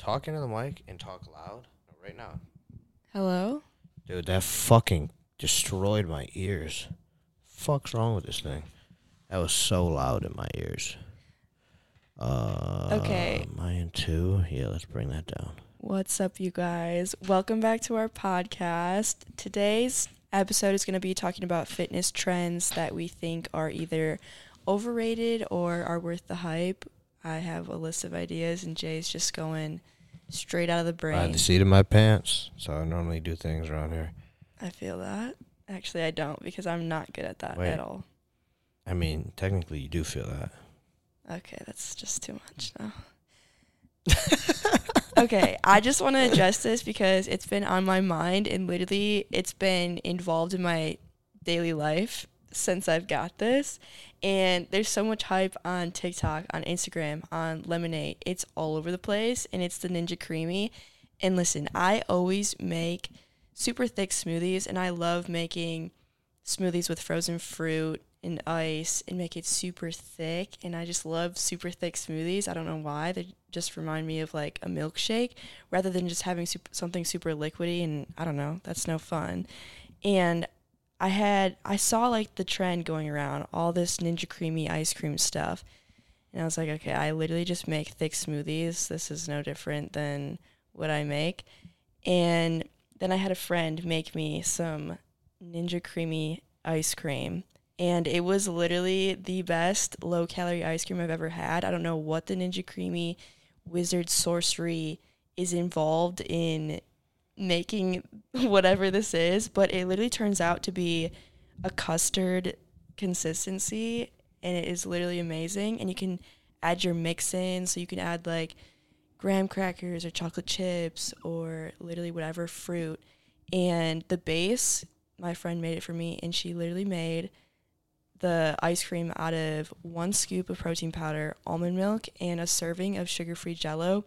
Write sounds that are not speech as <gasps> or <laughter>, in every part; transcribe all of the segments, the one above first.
talk into the mic and talk loud right now. Hello? Dude, that fucking destroyed my ears. Fuck's wrong with this thing? That was so loud in my ears. Uh, Okay. Mine too. Yeah, let's bring that down. What's up, you guys? Welcome back to our podcast. Today's episode is going to be talking about fitness trends that we think are either overrated or are worth the hype. I have a list of ideas, and Jay's just going straight out of the brain. I had the seat of my pants, so I normally do things around here. I feel that. Actually, I don't because I'm not good at that Wait. at all. I mean, technically, you do feel that. Okay, that's just too much now. okay, I just want to address this because it's been on my mind and literally it's been involved in my daily life since I've got this. And there's so much hype on TikTok, on Instagram, on Lemon8. It's all over the place and it's the Ninja Creami. And listen, I always make super thick smoothies and I love making smoothies with frozen fruit and ice and make it super thick and I just love super thick smoothies. I don't know why. They just remind me of like a milkshake rather than just having sup- something super liquidy and I don't know. That's no fun. And I had I saw like the trend going around, all this Ninja Creami ice cream stuff. And I was like, okay, I literally just make thick smoothies. This is no different than what I make. And then I had a friend make me some Ninja Creami ice cream. And it was literally the best low calorie ice cream I've ever had. I don't know what the Ninja Creami wizard sorcery is involved in making <laughs> whatever this is, but it literally turns out to be a custard consistency and it is literally amazing. And you can add your mix in, so you can add like graham crackers or chocolate chips or literally whatever fruit. And the base, my friend made it for me, and she literally made the ice cream out of one scoop of protein powder, almond milk, and a serving of sugar free jello.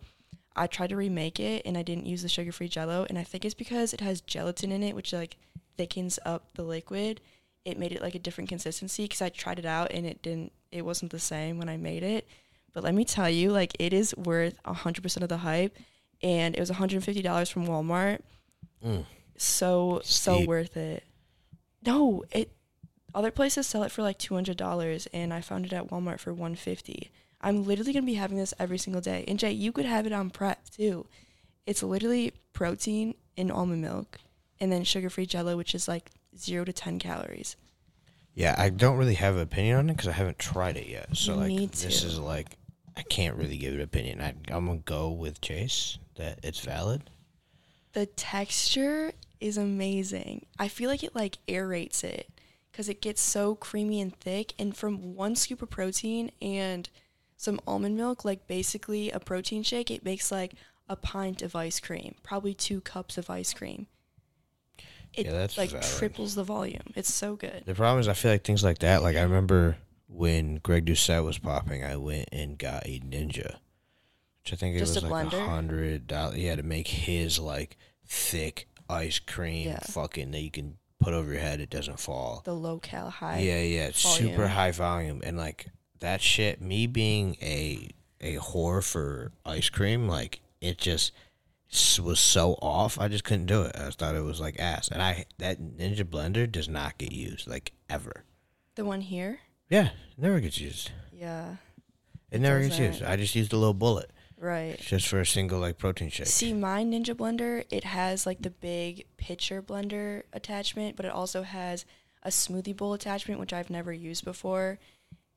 I tried to remake it and I didn't use the sugar free jello, and I think it's because it has gelatin in it, which like thickens up the liquid. It made it like a different consistency because I tried it out and it didn't, it wasn't the same when I made it. But let me tell you, like it is worth 100% of the hype, and it was $150 from Walmart. Mm. So, so worth it. No, it other places sell it for like two hundred dollars, and I found it at Walmart for one fifty. I'm literally gonna be having this every single day. And Jay, you could have it on prep too. It's literally protein in almond milk, and then sugar-free Jello, which is like zero to ten calories. Yeah, I don't really have an opinion on it because I haven't tried it yet. So like, this is like, I can't really give an opinion. I, I'm gonna go with Chase that it's valid. The texture is amazing. I feel like it like aerates it because it gets so creamy and thick. And from one scoop of protein and some almond milk, like basically a protein shake, it makes like a pint of ice cream, probably two cups of ice cream. It Yeah, that's like valid. triples the volume. It's so good. The problem is, I feel like things like that. Like I remember when Greg Doucette was popping, I went and got a Ninja, which I think it Just was a like a blender? hundred dollars. He had to make his like thick ice cream, Yeah. fucking that you can put over your head. It doesn't fall. The low cal high. yeah, yeah, it's super high volume, and like that shit. Me being a a whore for ice cream, like it just was so off. I just couldn't do it. I thought it was like ass, and I that Ninja blender does not get used like ever. The one here. Yeah, never gets used. Yeah. It never gets used. I just used a little bullet Right. just for a single like protein shake. See, my Ninja blender, it has like the big pitcher blender attachment, but it also has a smoothie bowl attachment, which I've never used before.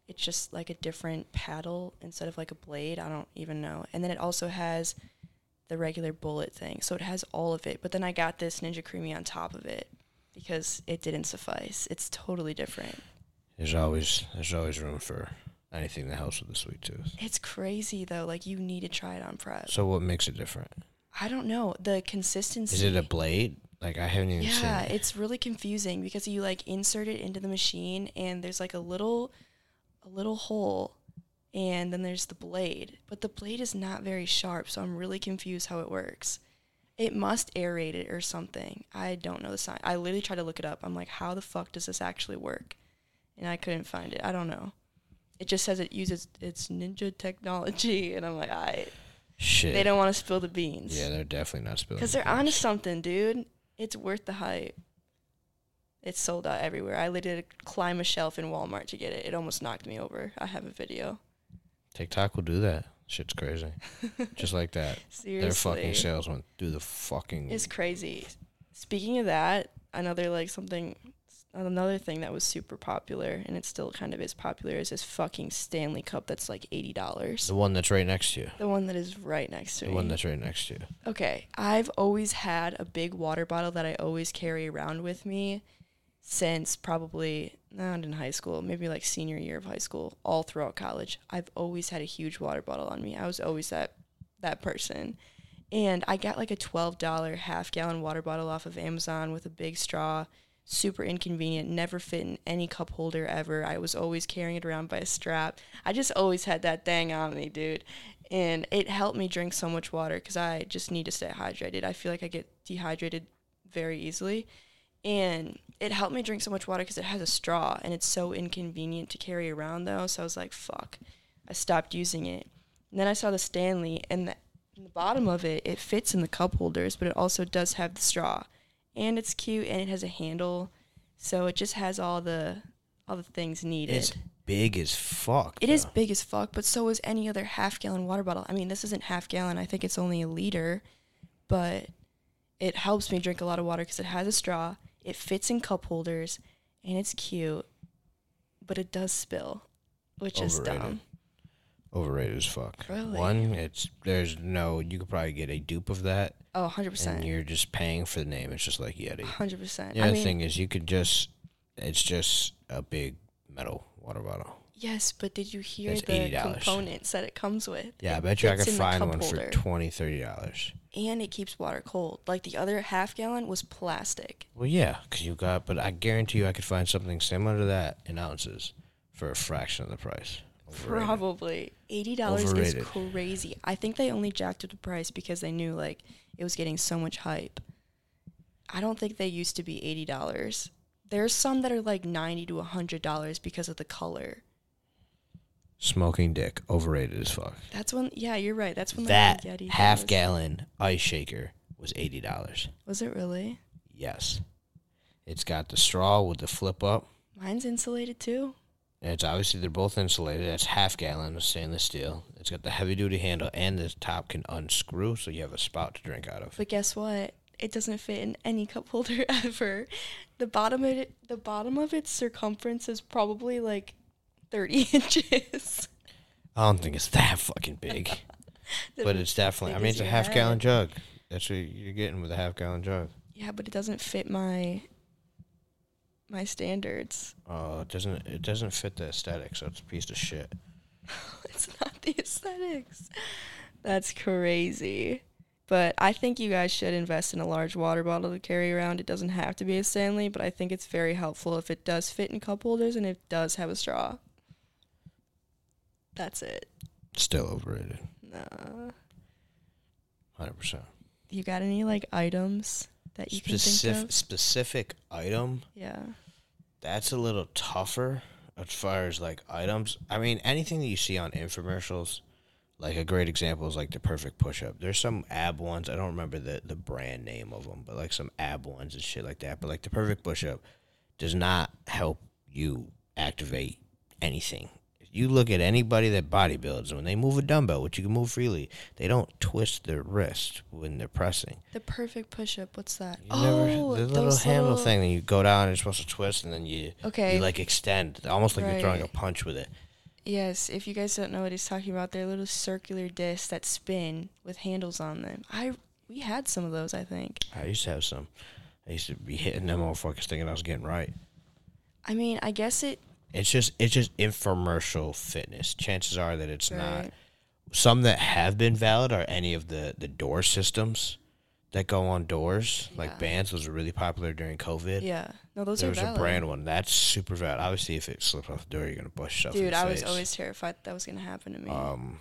It's just like a different paddle instead of like a blade. I don't even know. And then it also has the regular bullet thing. So it has all of it. But then I got this Ninja Creami on top of it because it didn't suffice. It's totally different. There's always there's always room for anything that helps with the sweet tooth. It's crazy though. Like you need to try it on prep. So what makes it different? I don't know. The consistency. Is it a blade? Like I haven't even seen Yeah, it. it's really confusing because you like insert it into the machine and there's like a little a little hole and then there's the blade. But the blade is not very sharp, so I'm really confused how it works. It must aerate it or something. I don't know the sign. I literally tried to look it up. I'm like, how the fuck does this actually work? And I couldn't find it. I don't know. It just says it uses its ninja technology, <laughs> and I'm like, I Shit. They don't want to spill the beans. Yeah, they're definitely not spilling. Because the they're onto beans. something, dude. It's worth the hype. It's sold out everywhere. I literally had to climb a shelf in Walmart to get it. It almost knocked me over. I have a video. TikTok will do that. Shit's crazy. <laughs> Just like that. Seriously. Their fucking sales went through the fucking. It's crazy. Speaking of that, another like something another thing that was super popular and it still kind of is popular is this fucking Stanley Cup that's like eighty dollars. the one that's right next to you. The one that is right next to you. The me. one that's right next to you. Okay, I've always had a big water bottle that I always carry around with me since probably not in high school, maybe like senior year of high school, all throughout college. I've always had a huge water bottle on me. I was always that that person. And I got like a $12 half gallon water bottle off of Amazon with a big straw. Super inconvenient, never fit in any cup holder ever. I was always carrying it around by a strap. I just always had that thing on me, dude and it helped me drink so much water because I just need to stay hydrated. I feel like I get dehydrated very easily, and it helped me drink so much water because it has a straw and it's so inconvenient to carry around though. So I was like, fuck, I stopped using it. And then I saw the Stanley, and the, in the bottom of it, it fits in the cup holders, but it also does have the straw, and it's cute and it has a handle, so it just has all the all the things needed. It's big as fuck. It is though. big as fuck, but so is any other half gallon water bottle. I mean, this isn't half gallon. I think it's only a liter, but it helps me drink a lot of water because it has a straw. It fits in cup holders, and it's cute, but it does spill, which is dumb. overrated as fuck. Really? One, it's there's no. You could probably get a dupe of that, Oh, 100%. and you're just paying for the name. It's just like Yeti. 100%. The I other mean, thing is, you could just. It's just a big metal water bottle. yes, but did you hear That's the $80. components that it comes with? Yeah, I It bet you I fits could in the find cup one holder, for twenty, thirty dollars. And it keeps water cold. Like the other half gallon was plastic. Well, yeah, because you got, but I guarantee you, I could find something similar to that in ounces for a fraction of the price. Overrated. Probably eighty dollars is crazy. I think they only jacked up the price because they knew like it was getting so much hype. I don't think they used to be eighty dollars. There's some that are like ninety to hundred dollars because of the color. Smoking dick, overrated as fuck. That's when, yeah, you're right. That's when That the Yeti half was. gallon ice shaker was eighty dollars. Was it really? Yes, it's got the straw with the flip up. Mine's insulated too. And it's obviously they're both insulated. It's half gallon of stainless steel. It's got the heavy duty handle, and the top can unscrew, so you have a spout to drink out of. But guess what? It doesn't fit in any cup holder <laughs> ever. The bottom of it, the bottom of its circumference is probably like thirty <laughs> inches. I don't think it's that fucking big, <laughs> but it's definitely. I mean, it's a half gallon jug. That's what you're getting with a half gallon jug. Yeah, but it doesn't fit my my standards. Oh, it doesn't. It doesn't fit the aesthetic, so it's a piece of shit. <laughs> It's not the aesthetics. That's crazy. But I think you guys should invest in a large water bottle to carry around. It doesn't have to be a Stanley, but I think it's very helpful if it does fit in cup holders and it does have a straw. That's it. Still overrated. Nah. Hundred percent. You got any like items that you can think of? specific item. Yeah. That's a little tougher as far as like items. I mean, anything that you see on infomercials, like a great example is like the perfect push up. There's some ab ones. I don't remember the, the brand name of them, but like some ab ones and shit like that. But like the perfect push up does not help you activate anything. You look at anybody that bodybuilds, and when they move a dumbbell, which you can move freely, they don't twist their wrist when they're pressing. The perfect push up. What's that? You never, oh, the little handle little- thing that you go down and you're supposed to twist and then you Okay. you like extend, almost like you're throwing a punch with it. Yes, if you guys don't know what he's talking about, they're little circular discs that spin with handles on them. I we had some of those, I think. I used to have some. I used to be hitting them motherfuckers thinking I was getting right. I mean, I guess it It's just it's just infomercial fitness. Chances are that it's not. Some that have been valid are any of the the door systems that go on doors, like bands. Those were really popular during COVID. yeah. No, those there are was valid. a brand one that's super valid. Obviously, if it slips off the door, you're gonna bust yourself. Dude, I was always terrified that was gonna happen to me. Um,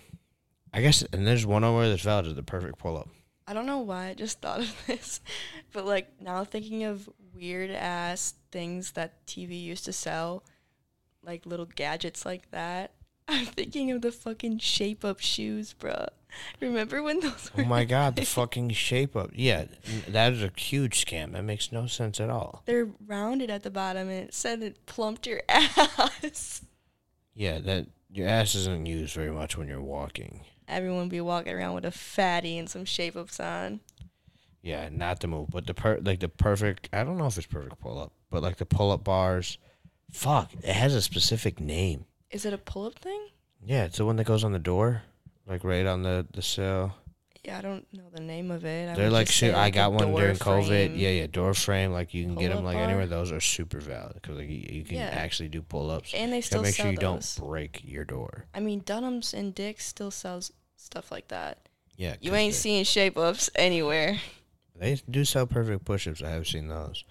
I guess, and there's one over that's valid is the perfect pull up. I don't know why I just thought of <laughs> this, but like now thinking of weird ass things that TV used to sell, like little gadgets like that. <laughs> I'm thinking of the fucking shape up shoes, bruh. Remember when those Oh my god, the fucking shape up. Yeah, that is a huge scam. That makes no sense at all. they're rounded at the bottom and it said it plumped your <laughs> ass. Yeah, that your ass isn't used very much when you're walking. Everyone be walking around with a fatty and some shape ups on. Yeah, not the move, but the per like the perfect. I don't know if it's perfect pull up, but like the pull up bars. Fuck, it has a specific name. Is it a pull up thing? Yeah, it's the one that goes on the door, like right on the the sill. Yeah, I don't know the name of it. I They're like, shit. say, got one during COVID. frame. Yeah, yeah, door frame. Like you can get them like bar? anywhere. Those are super valid because like you, you can Yeah. actually do pull ups. And they still make sure you those. don't break your door. I mean, Dunham's and Dick's still sells stuff like that. Yeah, You ain't seeing shape ups anywhere. They do sell perfect push ups. I have seen those.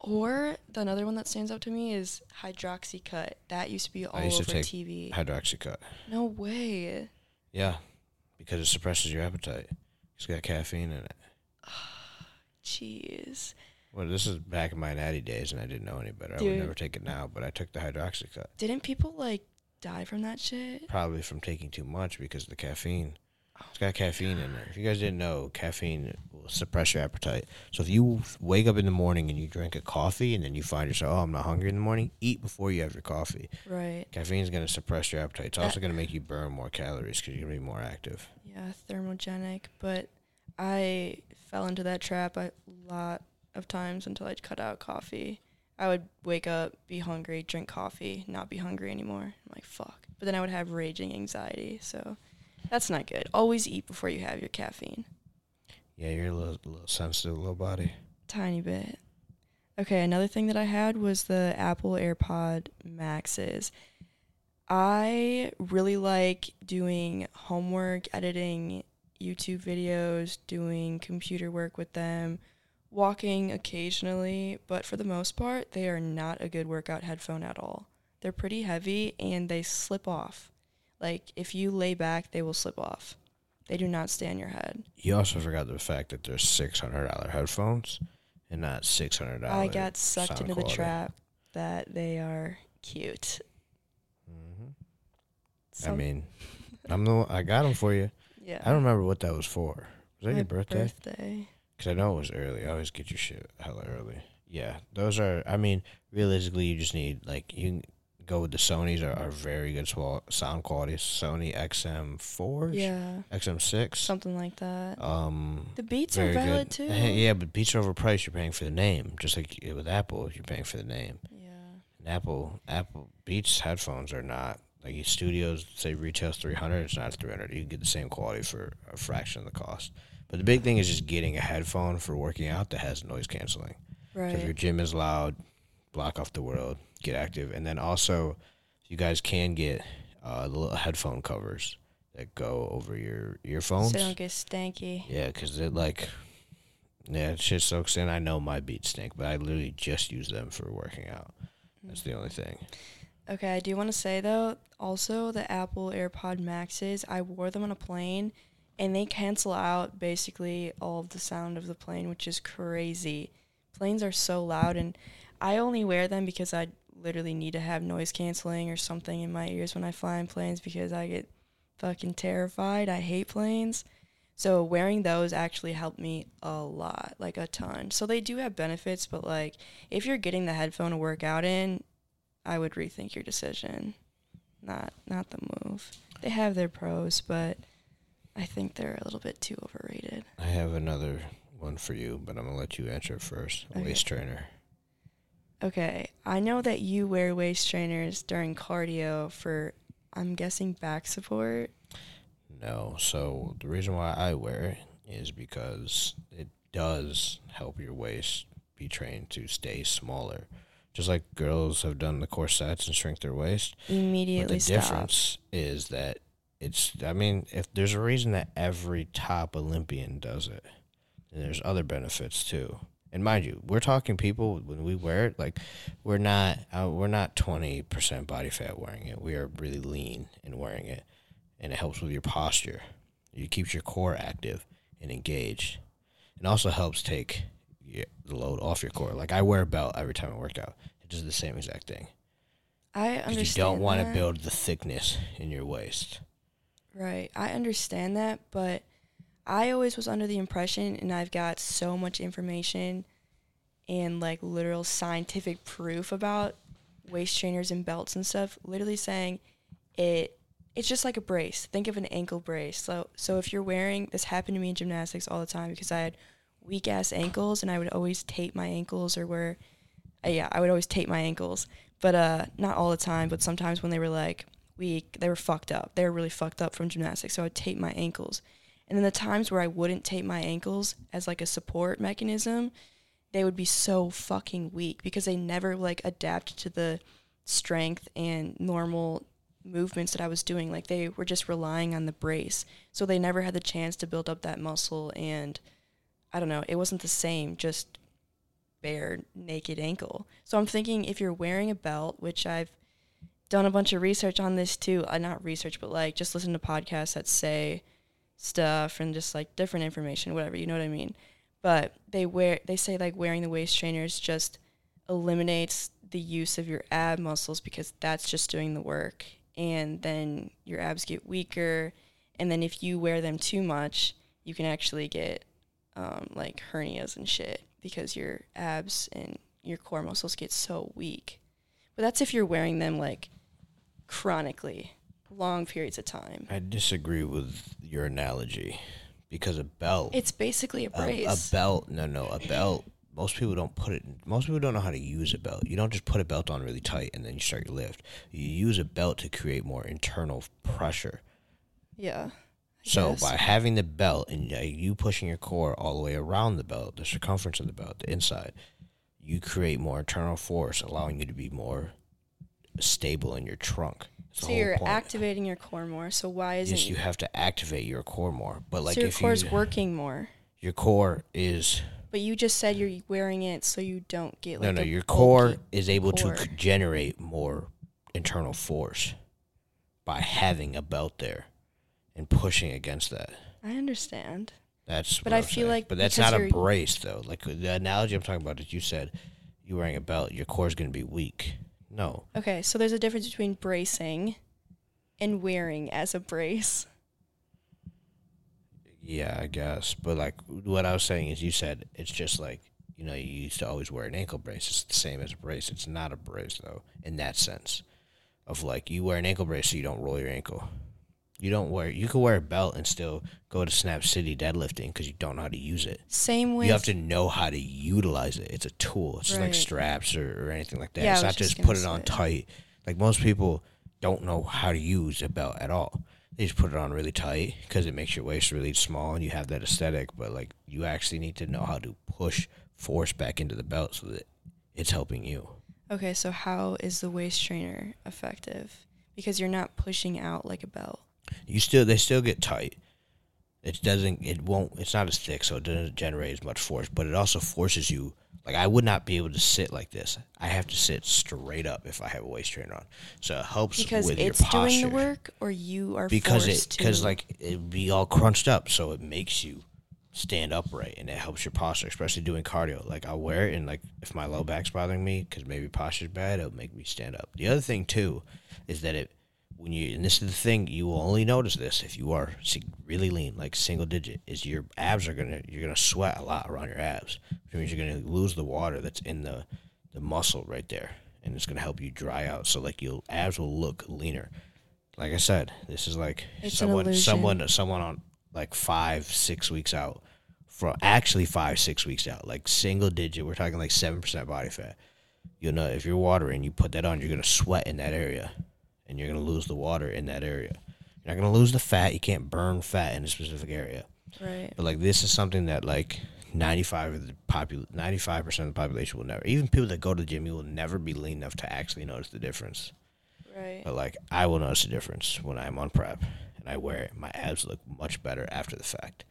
Or the another one that stands out to me is hydroxycut. That used to be all used to over take TV. Hydroxycut. no way. Yeah, because it suppresses your appetite. It's got caffeine in it. <sighs> Jeez. Well, this is back in my natty days, and I didn't know any better. I would Dude. never take it now, but I took the hydroxycut. Didn't people like die from that shit? Probably from taking too much because of the caffeine. It's got caffeine in there. If you guys didn't know, caffeine will suppress your appetite. So if you wake up in the morning and you drink a coffee, and then you find yourself, oh, I'm not hungry in the morning, eat before you have your coffee. Right. Caffeine is going to suppress your appetite. It's That- also going to make you burn more calories because you're going to be more active. Yeah, thermogenic. But I fell into that trap a lot of times until I cut out coffee. I would wake up, be hungry, drink coffee, not be hungry anymore. I'm like, fuck. But then I would have raging anxiety. So that's not good. Always eat before you have your caffeine. Yeah, you're a little, little sensitive, little body. Tiny bit. Okay, another thing that I had was the Apple AirPod Maxes. I really like doing homework, editing YouTube videos, doing computer work with them, walking occasionally, but for the most part, they are not a good workout headphone at all. They're pretty heavy and they slip off. Like if you lay back, they will slip off. They do not stay on your head. You also forgot the fact that there's six hundred dollar headphones and not six hundred dollars. I got sucked into the trap that they are cute. hmm I mean, I'm the one, I got them for you. yeah. I don't remember what that was for. Was that My your birthday? Birthday. Because I know it was early. I always get your shit hella early. Yeah, those are. I mean, realistically, you just need like you go with the Sony's are, are very good sound quality. Sony XM fours, Yeah, XM six. something like that. Um, The beats are valid good. too. Eh, Yeah, but beats are overpriced. You're paying for the name, just like with Apple. You're paying for the name. Yeah. And Apple Apple Beats headphones are not like studios say retails three hundred. It's not three hundred. You can get the same quality for a fraction of the cost. But the big thing is just getting a headphone for working out that has noise canceling. Right because your gym is loud, block off the world, get active, and then also you guys can get uh, the little headphone covers that go over your earphones. So they don't get stanky. Yeah, because it like, yeah, it shit soaks in. I know my beats stink, but I literally just use them for working out. That's the only thing. Okay, I do want to say though, also the Apple AirPod Maxes, I wore them on a plane and they cancel out basically all of the sound of the plane, which is crazy. Planes are so loud and I only wear them because I literally need to have noise canceling or something in my ears when I fly in planes because I get fucking terrified. I hate planes. So wearing those actually helped me a lot, like a ton. So they do have benefits, but like if you're getting the headphone to work out in, I would rethink your decision. Not not the move. They have their pros, but I think they're a little bit too overrated. I have another one for you, but I'm gonna let you answer first. Okay. Waist trainer. Okay, I know that you wear waist trainers during cardio for I'm guessing back support. No, so the reason why I wear it is because it does help your waist be trained to stay smaller. Just like girls have done the corsets and shrink their waist. But Immediately the stop. difference is that it's I mean, if there's a reason that every top Olympian does it, and there's other benefits too. And mind you, we're talking people when we wear it, like we're not uh, we're not twenty percent body fat wearing it. We are really lean in wearing it, and it helps with your posture. It keeps your core active and engaged. It also helps take the load off your core. Like I wear a belt every time I work out. It does the same exact thing. I Because understand. you don't want to build the thickness in your waist. Right. I understand that, but I always was under the impression, and I've got so much information and like literal scientific proof about waist trainers and belts and stuff, literally saying it it's just like a brace. Think of an ankle brace. So so if you're wearing this happened to me in gymnastics all the time because I had weak ass ankles and I would always tape my ankles or wear uh, yeah, I would always tape my ankles. But uh not all the time, but sometimes when they were like weak, they were fucked up. They were really fucked up from gymnastics. So I would tape my ankles. And then the times where I wouldn't tape my ankles as like a support mechanism, they would be so fucking weak because they never like adapted to the strength and normal movements that I was doing. Like they were just relying on the brace. So they never had the chance to build up that muscle and I don't know, it wasn't the same just bare naked ankle. So I'm thinking if you're wearing a belt, which I've done a bunch of research on this too, uh, not research, but like just listen to podcasts that say stuff and just like different information, whatever, you know what I mean? But they wear they say like wearing the waist trainers just eliminates the use of your ab muscles because that's just doing the work. And then your abs get weaker. And then if you wear them too much you can actually get um, like hernias and shit because your abs and your core muscles get so weak. But that's if you're wearing them like chronically long periods of time. I disagree with your analogy because a belt it's basically a a, brace. a belt no no a belt most people don't put it most people don't know how to use a belt. You don't just put a belt on really tight and then you start your lift. You use a belt to create more internal pressure. Yeah I so guess. by having the belt and uh, you pushing your core all the way around the belt the circumference of the belt the inside you create more internal force allowing you to be more stable in your trunk so you're point. activating your core more so why isn't yes you have to activate your core more but like so your core's you working more your core is But you just said you're wearing it so you don't get like no, no. Your core is able core. to generate more internal force by having a belt there and pushing against that. I understand. That's. But what I I'm feel saying. like but that's not a brace though. Like the analogy I'm talking about is you said you're wearing a belt, your core is going to be weak. No, Okay, so there's a difference between bracing and wearing as a brace. yeah, I guess. But like what I was saying is, you said it's just like you know you used to always wear an ankle brace. It's the same as a brace. It's not a brace though in that sense of like you wear an ankle brace so you don't roll your ankle. You don't wear. You can wear a belt and still go to Snap City deadlifting because you don't know how to use it. Same with you have to know how to utilize it. It's a tool. It's just like straps or, or anything like that. Yeah, it's not just just put it on say. tight. Like most people don't know how to use a belt at all. They just put it on really tight because it makes your waist really small and you have that aesthetic. But like you actually need to know how to push force back into the belt so that it's helping you. Okay, so how is the waist trainer effective? Because you're not pushing out like a belt. You still they still get tight. It doesn't. It won't. It's not as thick, so it doesn't generate as much force. But it also forces you. Like I would not be able to sit like this. I have to sit straight up if I have a waist trainer on. So it helps Because with it's your posture. doing the work or you are because it because like it be all crunched up, so it makes you stand upright and it helps your posture, especially doing cardio. Like I'll wear it and like if my low back's bothering me because maybe posture's bad, it'll make me stand up. The other thing too is that it when you and this is the thing you will only notice this if you are really lean, like single digit, is your abs are gonna you're gonna sweat a lot around your abs, which means you're gonna lose the water that's in the the muscle right there, and it's gonna help you dry out. So like your abs will look leaner. Like I said, this is like It's someone someone someone on like five six weeks out from actually five six weeks out, like single digit. We're talking like seven percent body fat. You'll know if you're watering, you put that on, you're gonna sweat in that area, and you're gonna lose the water in that area. You're not gonna lose the fat. You can't burn fat in a specific area. right. But like this is something that like 95 of the popul 95% of the population will never even people that go to the gym you will never be lean enough to actually notice the difference. Right. But like I will notice the difference when I'm on prep and I wear it. My abs look much better after the fact.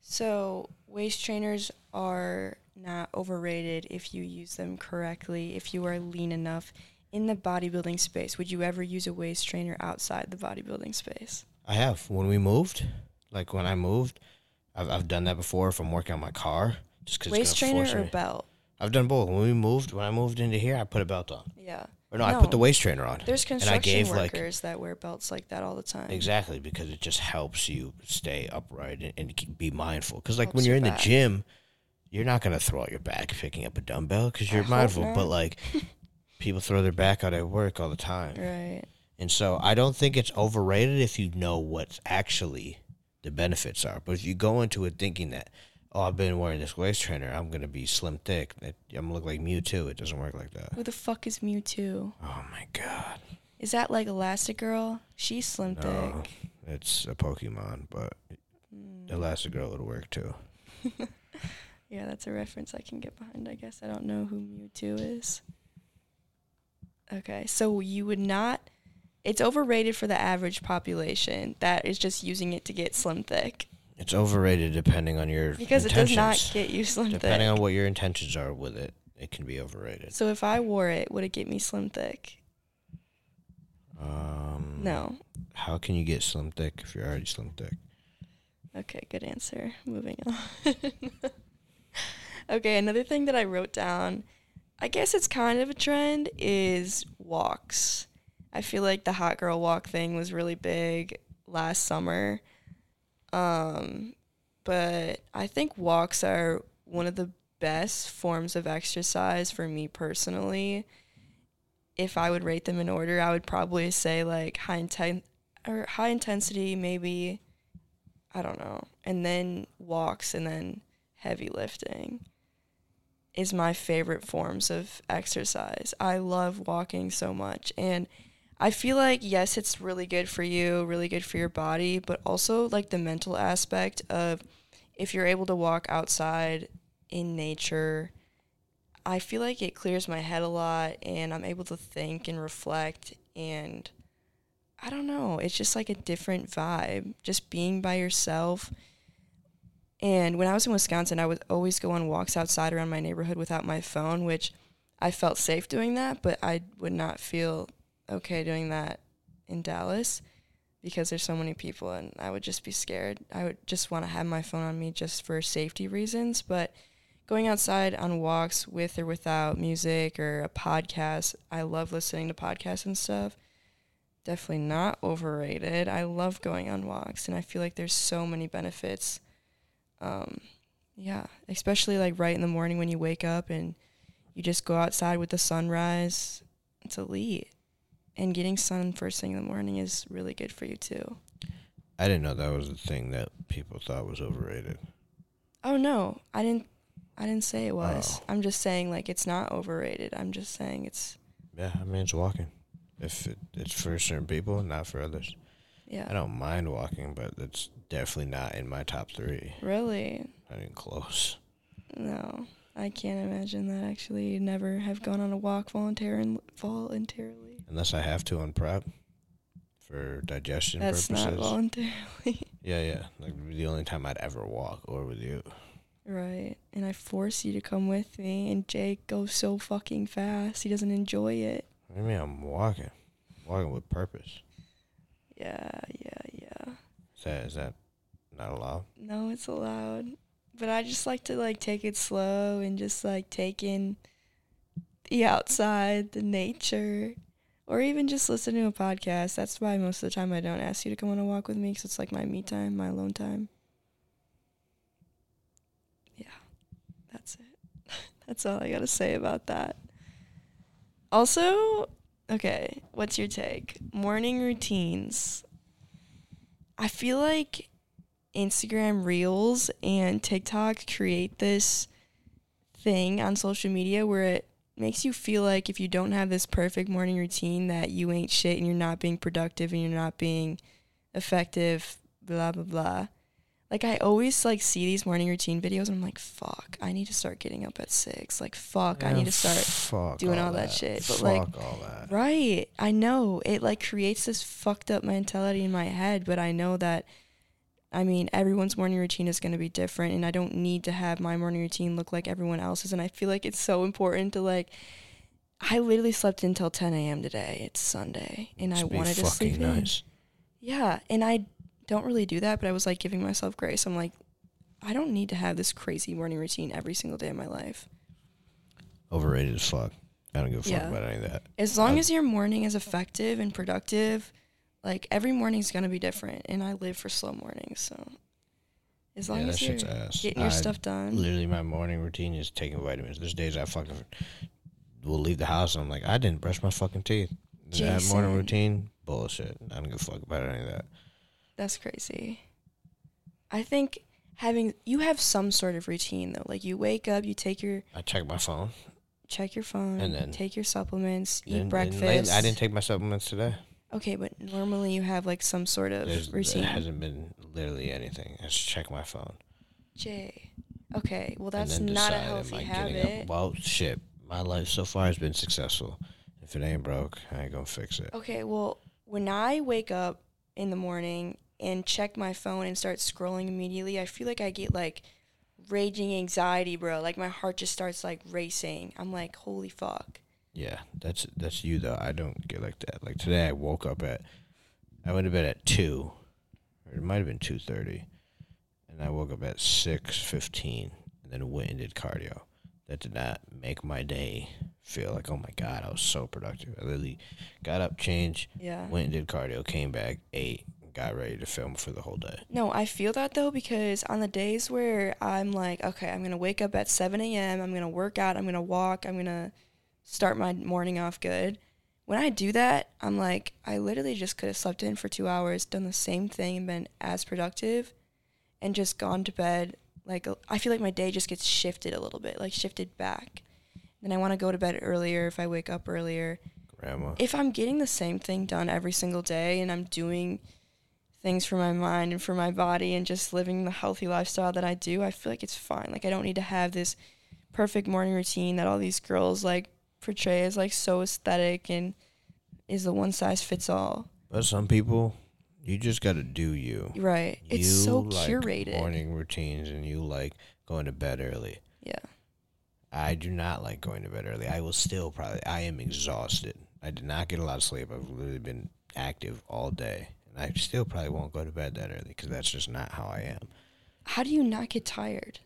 So waist trainers are not overrated if you use them correctly, if you are lean enough in the bodybuilding space. Would you ever use a waist trainer outside the bodybuilding space? I have when we moved, like when I moved, I've I've done that before if I'm working on my car just cuz waist trainer or me. belt? I've done both. When we moved, when I moved into here, I put a belt on. Yeah. Or no, I put the waist trainer on. There's and I construction gave like workers that wear belts like that all the time. exactly because it just helps you stay upright and, and be mindful. Because like Helps when you're in the gym, you're not gonna throw out your back picking up a dumbbell because you're hope mindful. But like <laughs> people throw their back out at work all the time. Right. And so I don't think it's overrated if you know what actually the benefits are. But if you go into it thinking that, oh, I've been wearing this waist trainer, I'm gonna be slim thick, I'm gonna look like Mewtwo. It doesn't work like that. Who the fuck is Mewtwo? Oh my god, Is that like Elastigirl? She's slim no, thick. it's a Pokemon, but Mm. Elastigirl would work too. <laughs> Yeah, that's a reference I can get behind. I guess I don't know who Mewtwo is. Okay, so you would not. It's overrated for the average population that is just using it to get slim thick It's overrated depending on your because it does not get you slim depending thick. Depending on what your intentions are with it. It can be overrated. so if I wore it, would it get me slim thick? Um, No. How can you get slim thick if you're already slim thick? Okay, good answer. Moving on. <laughs> okay, another thing that I wrote down, I guess it's kind of a trend, is walks. I feel like the hot girl walk thing was really big last summer. Um, but I think walks are one of the best forms of exercise for me personally. If I would rate them in order, I would probably say like high inten- or high intensity maybe I don't know. And then walks and then heavy lifting is my favorite forms of exercise. I love walking so much and I feel like yes, it's really good for you, really good for your body, but also like the mental aspect of if you're able to walk outside in nature, I feel like it clears my head a lot and I'm able to think and reflect and I don't know. It's just like a different vibe. Just being by yourself. And when I was in Wisconsin, I would always go on walks outside around my neighborhood without my phone, which I felt safe doing that, but I would not feel okay doing that in Dallas because there's so many people and I would just be scared. I would just want to have my phone on me just for safety reasons, but going outside on walks with or without music or a podcast, I love listening to podcasts and stuff definitely not overrated. I love going on walks and I feel like there's so many benefits. Um yeah, especially like right in the morning when you wake up and you just go outside with the sunrise. It's elite. And getting sun first thing in the morning is really good for you too. I didn't know that was the thing that people thought was overrated. Oh no, I didn't I didn't say it was. Oh. I'm just saying like it's not overrated. I'm just saying it's Yeah, I mean it's walking. If it, it's for certain people, not for others. yeah. I don't mind walking, but it's definitely not in my top three. Really? Not even close. No. I can't imagine that actually never have gone on a walk voluntar- voluntarily. Unless I have to on prep for digestion That's purposes. not voluntarily. <laughs> yeah, yeah. Like the only time I'd ever walk or with you. right. And I force you to come with me and Jake goes so fucking fast. He doesn't enjoy it. You mean I'm walking? Walking with purpose. Yeah, yeah. Is that is that not allowed? No, it's allowed. But I just like to like take it slow and just like take in the outside, the nature, or even just listen to a podcast. That's why most of the time I don't ask you to come on a walk with me because it's like my me time, my alone time. Yeah, that's it. <laughs> that's all I gotta say about that. Also, okay, what's your take? Morning routines. I feel like Instagram Reels and TikTok create this thing on social media where it makes you feel like if you don't have this perfect morning routine that you ain't shit and you're not being productive and you're not being effective, blah blah blah. Like I always like see these morning routine videos and I'm like, fuck, I need to start getting up at six. Like fuck, I need to start doing all that shit, but, Fuck like, all that. Right. I know. It like creates this fucked up mentality in my head, but I know that I mean, everyone's morning routine is going to be different and I don't need to have my morning routine look like everyone else's and I feel like it's so important to like I literally slept until 10 a.m. today. It's Sunday and I Must wanted to sleep fucking in. Yeah, and I don't really do that, but I was like giving myself grace. I'm like I don't need to have this crazy morning routine every single day of my life. Overrated as fuck. I don't give a fuck about any of that. As long I- as your morning is effective and productive, like every morning's gonna be different. And I live for slow mornings, so as long yeah, as you're getting your I- stuff done. Literally, my morning routine is taking vitamins. There's days I fucking will leave the house and I'm like, I didn't brush my fucking teeth. That morning routine, bullshit. I don't give a fuck about any of that. That's crazy. I think having you have some sort of routine though. Like you wake up, you take your I check my phone. check your phone, And then- take your supplements, eat breakfast. I didn't take my supplements today. Okay, but normally you have like some sort of There's, routine. there hasn't been literally anything. I just check my phone. Jay. Okay, well that's not a healthy habit. Up? Well, shit. My life so far has been successful. If it ain't broke, I ain't gonna fix it. Okay, well, when I wake up in the morning and check my phone and start scrolling immediately, I feel like I get like raging anxiety, bro. Like my heart just starts like racing. I'm like, holy fuck. Yeah, that's that's you though. I don't get like that. Like today, I woke up at, I went to bed at two, or it might have been two thirty, and I woke up at six fifteen, and then went and did cardio. That did not make my day feel like oh my god, I was so productive. I literally got up, changed, Yeah. went and did cardio, came back, ate, got ready to film for the whole day. No, I feel that though because on the days where I'm like, okay, I'm gonna wake up at 7 a.m., I'm gonna work out, I'm gonna walk, I'm gonna start my morning off good. When I do that, I'm like, I literally just could have slept in for two hours, done the same thing, and been as productive, and just gone to bed. Like, I feel like my day just gets shifted a little bit, like shifted back. Then I want to go to bed earlier if I wake up earlier Grandma. if I'm getting the same thing done every single day and I'm doing things for my mind and for my body and just living the healthy lifestyle that I do, I feel like it's fine. Like I don't need to have this perfect morning routine that all these girls like portray as like so aesthetic and is the one size fits all. But some people, you just got to do you. Right. It's you so like curated. morning routines, and you like going to bed early. Yeah. I do not like going to bed early. I will still probably. I am exhausted. I did not get a lot of sleep. I've literally been active all day, I still probably won't go to bed that early because that's just not how I am. How do you not get tired?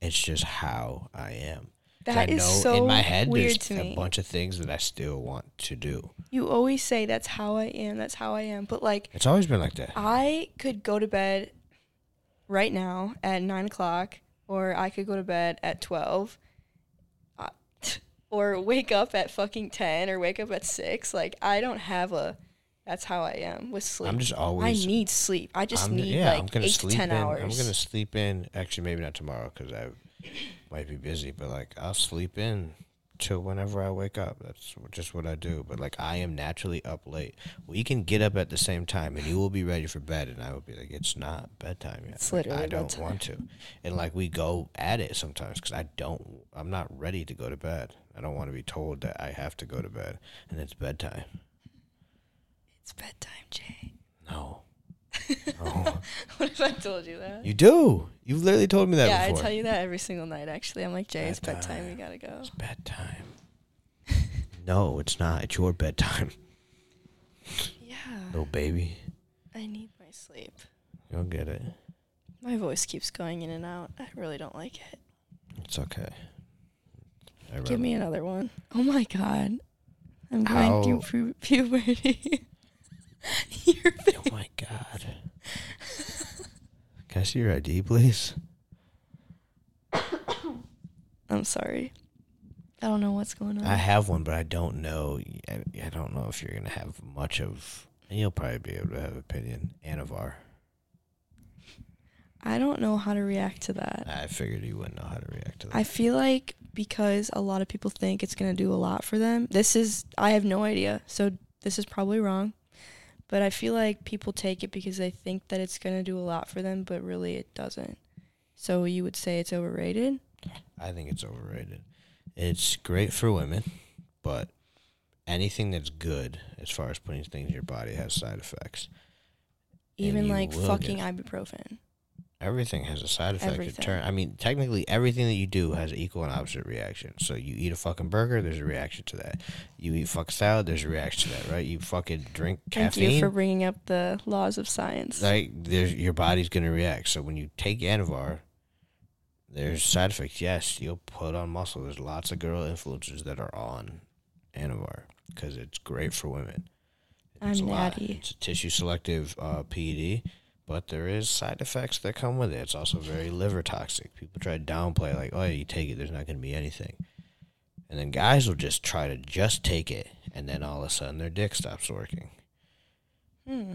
It's just how I am. That I is know so in my head weird there's a bunch of things that I still want to do. You always say that's how I am, that's how I am. But like It's always been like that. I could go to bed right now at nine o'clock, or I could go to bed at twelve, uh, <laughs> or wake up at fucking ten, or wake up at six. Like I don't have a. That's how I am with sleep. I'm just always. I need sleep. I just I'm, need yeah, like I'm gonna eight to sleep ten in. hours. I'm gonna sleep in. Actually, maybe not tomorrow because I might be busy. But like, I'll sleep in till whenever I wake up. That's just what I do. But like, I am naturally up late. We can get up at the same time, and you will be ready for bed, and I will be like, it's not bedtime yet. It's Like, literally I don't bedtime. want to. And like, we go at it sometimes because I don't. I'm not ready to go to bed. I don't want to be told that I have to go to bed, and it's bedtime. It's bedtime, Jay. No. <laughs> No. what if I told you that? you do. You've literally told me that yeah, before. I tell you that every single night. Actually, I'm like Jay, it's bedtime. We gotta go. It's bedtime. <laughs> no, it's not. It's your bedtime, Yeah, little baby. I need my sleep. You'll get it. My voice keeps going in and out. I really don't like it. It's okay. Give me another one. Oh my god. I'm going through pu- puberty. <laughs> <laughs> Your Oh my god. <laughs> Can I see your ID, please? I'm sorry. I don't know what's going on. I have one, but I don't know. I, I don't know if you're gonna have much of. You'll probably be able to have opinion. Anavar. I don't know how to react to that. I figured you wouldn't know how to react to that. I feel like because a lot of people think it's going to do a lot for them. This is I have no idea. So this is probably wrong. But I feel like people take it because they think that it's going to do a lot for them, but really it doesn't. So you would say it's overrated? I think it's overrated. It's great for women, but anything that's good as far as putting things in your body has side effects. Even like fucking ibuprofen. Everything has a side effect. Everything. Turn. I mean, technically, everything that you do has equal and opposite reaction. So you eat a fucking burger, there's a reaction to that. You eat fucking salad, there's a reaction to that, right? You fucking drink Thank caffeine, you for bringing up the laws of science. like there's your body's gonna react. So when you take Anavar, There's side effects. Yes, you'll put on muscle. There's lots of girl influencers that are on Anavar because it's great for women. I'm It's a lot. natty. It's a tissue selective uh, PED, but there is side effects that come with it. It's also very liver toxic. People try to downplay like, oh, you take it, there's not going to be anything, and then guys will just try to just take it, and then all of a sudden their dick stops working Hmm.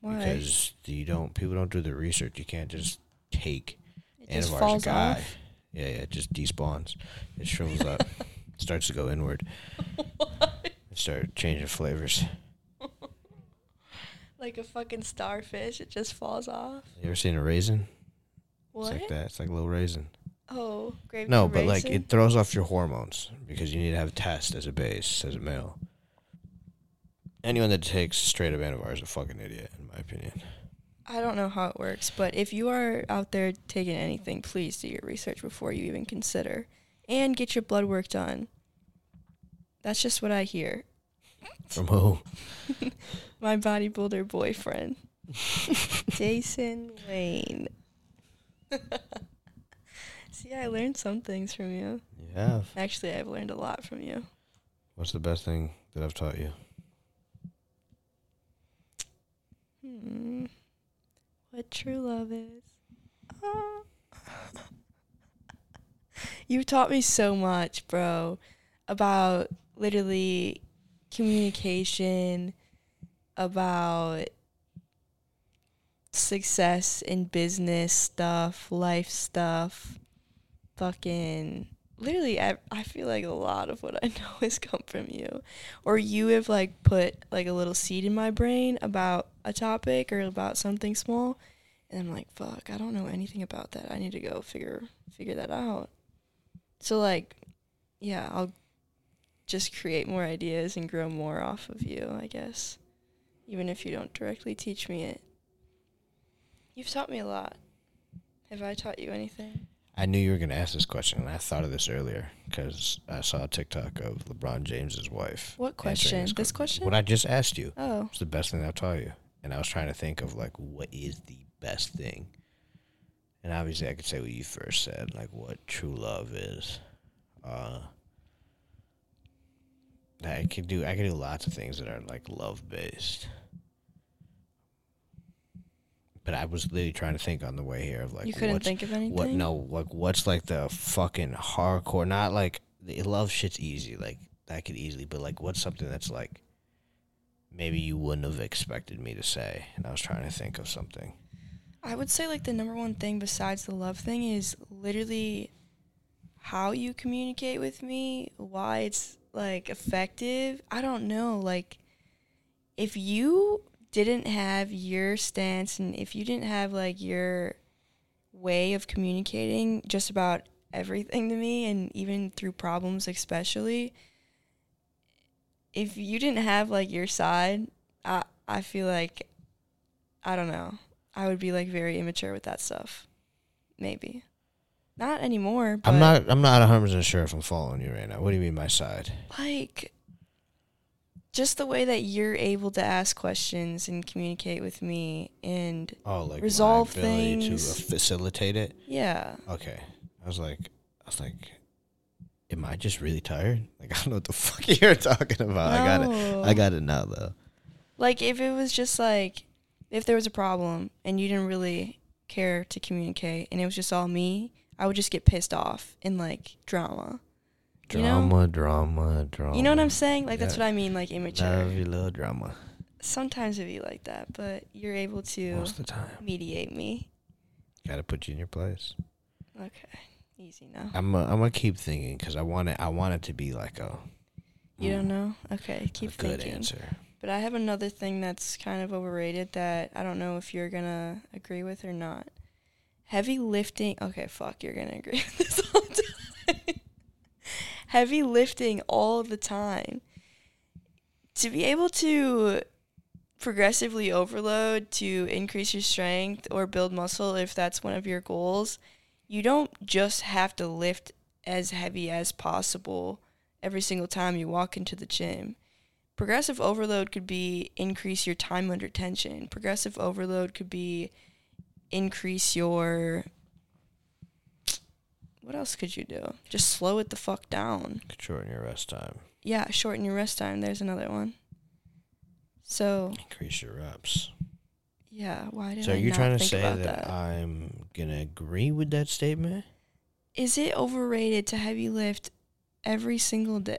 Why? because you don't. People don't do the research. You can't just take it just Anavar as a falls guy. off. Yeah, yeah, it just despawns. It shrivels up, <laughs> starts to go inward. <laughs> Start changing flavors. Like a fucking starfish, it just falls off. You ever seen a raisin? What? It's like that. It's like a little raisin. Oh, grape. No, but like it throws off your hormones because you need to have test as a base as a male. Anyone that takes straight up Anavar is a fucking idiot, in my opinion. I don't know how it works, but if you are out there taking anything, please do your research before you even consider, and get your blood work done. That's just what I hear. From who? <laughs> My bodybuilder boyfriend, <laughs> Jason Wayne. <laughs> See, I learned some things from you. You have. Actually, I've learned a lot from you. What's the best thing that I've taught you? Hmm. What true love is. Ah. you taught me so much, bro, about literally communication, about success in business stuff, life stuff, fucking literally I, I feel like a lot of what I <laughs> know has come from you. Or you have like put like a little seed in my brain about a topic or about something small and I'm like fuck I don't know anything about that. I need to go figure figure that out. So like yeah I'll just create more ideas and grow more off of you I guess even if you don't directly teach me it you've taught me a lot have I taught you anything I knew you were going to ask this question, and I thought of this earlier because I saw a TikTok of LeBron James's wife. What question? This que- question? What I just asked you. oh It's the best thing I've taught you? And I was trying to think of like what is the best thing. And obviously I could say what you first said, like what true love is. Uh I could do I could do lots of things that are like love based. But I was literally trying to think on the way here of like you couldn't what's think of anything? what no like what's like the fucking hardcore not like the love shit's easy like that could easily but like what's something that's like maybe you wouldn't have expected me to say? And i was trying to think of something. I would say like the number one thing besides the love thing is literally how you communicate with me, why it's like effective. I don't know. Like if you didn't have your stance and if you didn't have like your way of communicating just about everything to me and even through problems especially if you didn't have like your side, I I feel like I don't know. I would be like very immature with that stuff. Maybe. Not anymore, but i'm not i'm not 100% sure if i'm following you right now what do you mean my side? Like just the way that you're able to ask questions and communicate with me and oh like Resolve my ability to things. uh, facilitate it? Yeah. okay. I was like i was like am i just really tired? Like <laughs> i don't know what the fuck <laughs> you're talking about. I got it i got it now though. Like if it was just like if there was a problem and you didn't really care to communicate and it was just all me, I would just get pissed off in like drama. You know? drama drama drama You know what I'm saying? Like that's what I mean, like immature. Your little drama. Sometimes it'd be like that, but you're able to Most of the time. mediate me. Got to put you in your place. Okay, easy now. I'm uh, I'm gonna keep thinking because I want it. I want it to be like a. You don't mm, know? Okay, keep a good thinking. answer. But I have another thing that's kind of overrated that I don't know if you're gonna agree with or not. Heavy lifting. Okay, fuck, you're gonna agree <laughs> with this all the time. Heavy lifting all the time. To be able to progressively overload to increase your strength or build muscle if that's one of your goals, you don't just have to lift as heavy as possible every single time you walk into the gym. Progressive overload could be increase your time under tension. Progressive overload could be increase your what else could you do? Just slow it the fuck down. Could shorten your rest time. Yeah, shorten your rest time. There's another one. So Increase your reps. yeah, why did So I are you trying to say that, that? I'm gonna agree with that statement? Is it overrated to heavy lift every single day?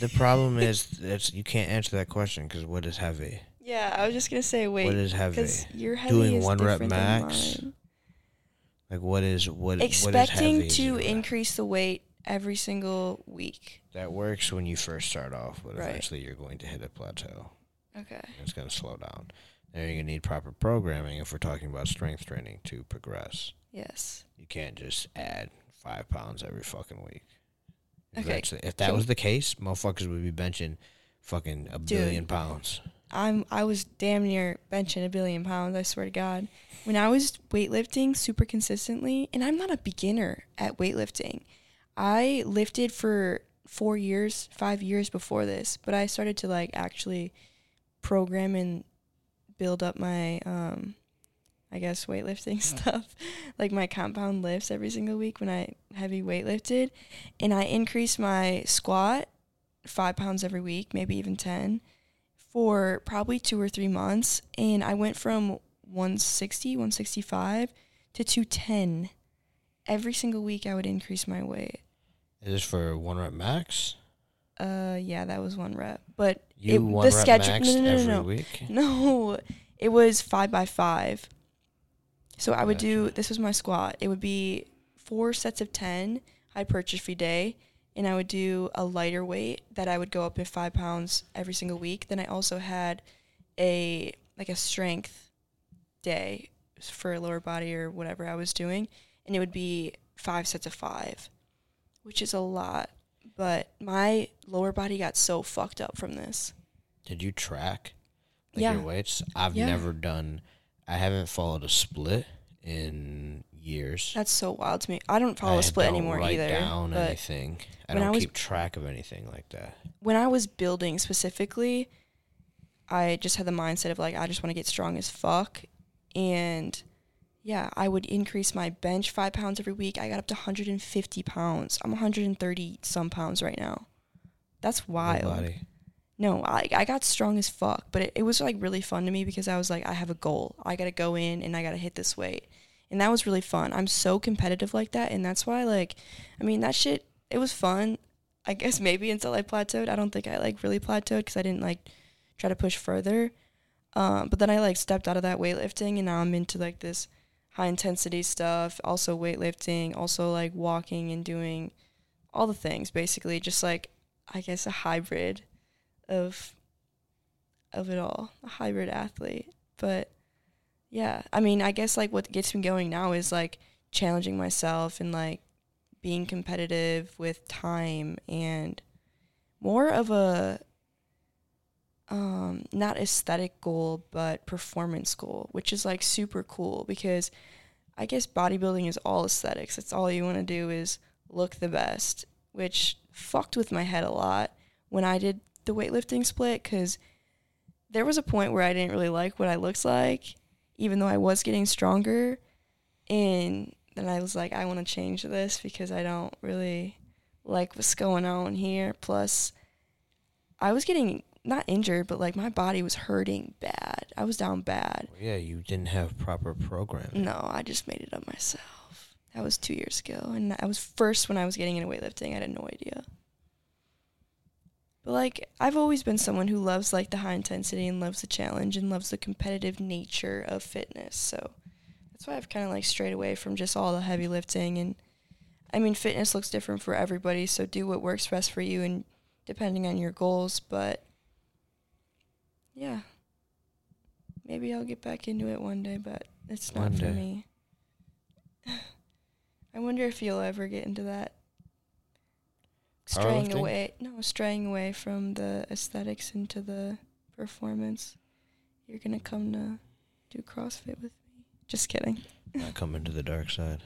The problem <laughs> is that's you can't answer that question because what is heavy? Yeah, I was just gonna say wait what is heavy? because your heavy Doing is one rep max? Like what is what? Expecting what is heavy to increase the weight every single week. That works when you first start off, but Right. eventually you're going to hit a plateau. Okay. It's going to slow down. Then you're going to need proper programming if we're talking about strength training to progress. Yes. You can't just add five pounds every fucking week. Okay, Eventually, if that was the case, motherfuckers would be benching fucking a Dude. billion pounds. I'm I was damn near benching a billion pounds, I swear to God. When I was weightlifting super consistently, and I'm not a beginner at weightlifting. I lifted for 4 years, 5 years before this, but I started to like actually program and build up my um I guess weightlifting <laughs> stuff, like my compound lifts every single week when I heavy weightlifted, and I increased my squat 5 pounds every week, maybe even 10 for probably two or three months and I went from 160, 165 to 210. Every single week I would increase my weight. Is this for one rep max? Uh yeah, that was one rep. But You it, one the rep schedule maxed no, no, no, every no, no. week? <laughs> No, it was 5 by 5. So I would do this was my squat. It would be four sets of 10 hypertrophy day and I would do a lighter weight that I would go up in 5 pounds every single week. Then I also had a like a strength day for a lower body or whatever I was doing, and it would be five sets of five, which is a lot. But my lower body got so fucked up from this. Did you track like Yeah. your weights? I've Yeah. never done. I haven't followed a split in years. That's so wild to me. I don't follow I a split don't anymore write either. down but anything. I don't I was- keep track of anything like that. when I was building specifically, I just had the mindset of like I just want to get strong as fuck, and yeah, I would increase my bench five pounds every week. I got up to 150 pounds. I'm 130 some pounds right now. That's wild. No, I I got strong as fuck, but it, it was like really fun to me because I was like I have a goal. I got to go in and I got to hit this weight. And that was really fun. I'm so competitive like that and that's why like I mean that shit it was fun. I guess maybe until I plateaued. I don't think I like really plateaued cuz I didn't like try to push further. Um but then I like stepped out of that weightlifting and now I'm into like this high intensity stuff, also weightlifting, also like walking and doing all the things basically just like I guess a hybrid of of it all, a hybrid athlete. But yeah, I mean, I guess like what gets me going now is like challenging myself and like being competitive with time and more of a um not aesthetic goal but performance goal, which is like super cool because I guess bodybuilding is all aesthetics. It's all you want to do is look the best, which fucked with my head a lot when I did the weightlifting split because there was a point where I didn't really like what I looked like, even though I was getting stronger. And then I was like, I want to change this because I don't really like what's going on here. Plus, I was getting not injured, but like my body was hurting bad. I was down bad. Yeah, you didn't have proper programming. No, I just made it up myself. That was two years ago, and I was first when I was getting into weightlifting. I had no idea. But like, I've always been someone who loves like the high intensity and loves the challenge and loves the competitive nature of fitness. So that's why I've kind of like strayed away from just all the heavy lifting. And I mean, fitness looks different for everybody, so do what works best for you and depending on your goals. But yeah, maybe I'll get back into it one day, but it's not One for day. me. <laughs> I wonder if you'll ever get into that. Straying away, no, straying away from the aesthetics into the performance. You're gonna come to do CrossFit with me. Just kidding. Not <laughs> coming to the dark side.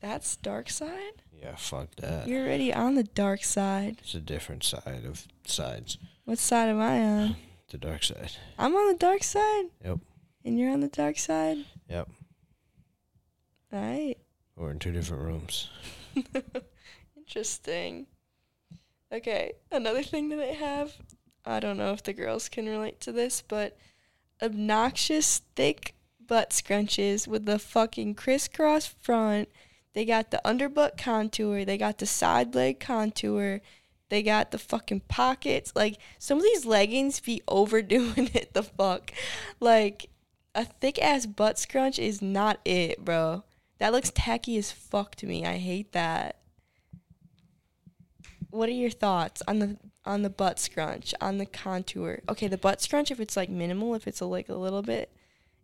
That's dark side. Yeah, fuck that. You're already on the dark side. It's a different side of sides. What side am I on? <sighs> The dark side. I'm on the dark side. Yep. And you're on the dark side. Yep. All right. We're in two different rooms. <laughs> Interesting. Okay, another thing that they have, I don't know if the girls can relate to this, but obnoxious thick butt scrunches with the fucking crisscross front. They got the underbutt contour, they got the side leg contour, they got the fucking pockets. Like some of these leggings be <laughs> overdoing it the fuck. Like a thick ass butt scrunch is not it, bro. That looks tacky as fuck to me. I hate that. What are your thoughts on the on the butt scrunch, on the contour? Okay, the butt scrunch if it's like minimal, if it's a, like a little bit